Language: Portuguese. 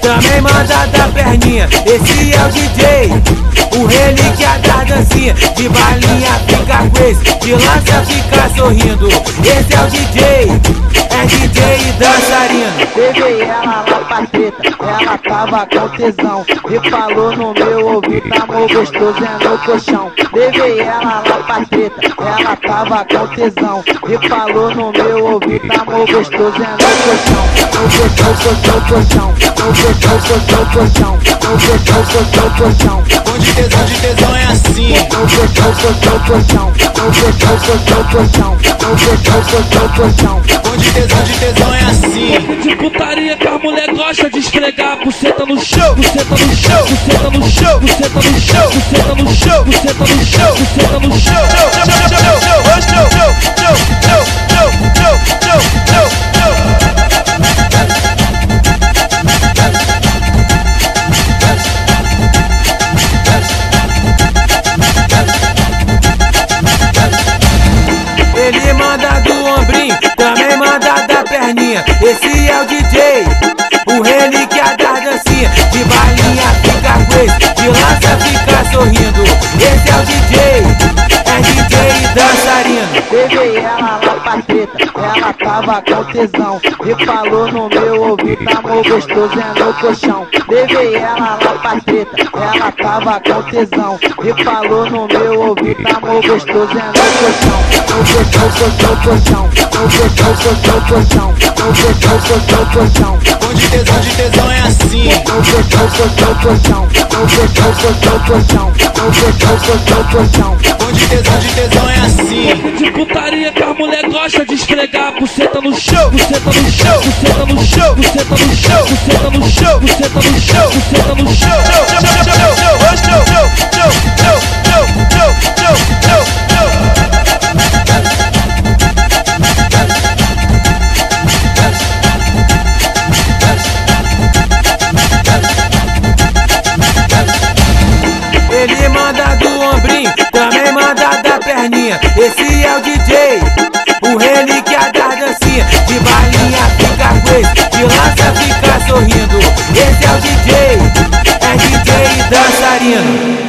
também manda da perninha. Esse é o DJ, o relíquia da dancinha. De balinha fica esse, de lança fica sorrindo. Esse é o DJ, é DJ e dançarino. Levei ela lá pra treta, ela tava com tesão. E falou no meu ouvido, amor gostoso é no colchão. Levei ela lá pra treta, ela tava com tesão. E falou no meu ouvido, amor gostoso é no colchão. No colchão, colchão, colchão. No colchão, colchão, colchão. No colchão, colchão, colchão. Com de tesão, de tesão é assim. No colchão, colchão, colchão. No colchão, colchão, colchão. No colchão, colchão, colchão. Com de tesão, de tesão é assim. De putaria que a mulher gosta de esfregar Buceta no chão, buceta no chão, buceta no chão, buceta no chão, buceta no chão, buceta no chão, buceta no chão Ele manda do ombrinho, também manda da perninha. Esse é o DJ, treta, ela tava com tesão. E falou no meu ouvido, amor gostoso é no colchão. Levei ela lá pra treta, ela tava com tesão. E falou no meu ouvido, amor gostoso é no colchão. No colchão, colchão, colchão. No colchão, colchão, colchão. No colchão, colchão, colchão. Com de tesão, de tesão é assim. No colchão, colchão, colchão. No colchão, colchão, colchão. No colchão, colchão, colchão. Com de tesão, de tesão é assim. De putaria que a mulher gosta de esfregar Buceta no chão, buceta no chão, buceta no chão, buceta no chão, buceta no chão, no chão, buceta no chão Esse é o DJ, o relíquia da dancinha. De balinha fica coisa, de lança fica sorrindo. Esse é o DJ, é DJ dançarino.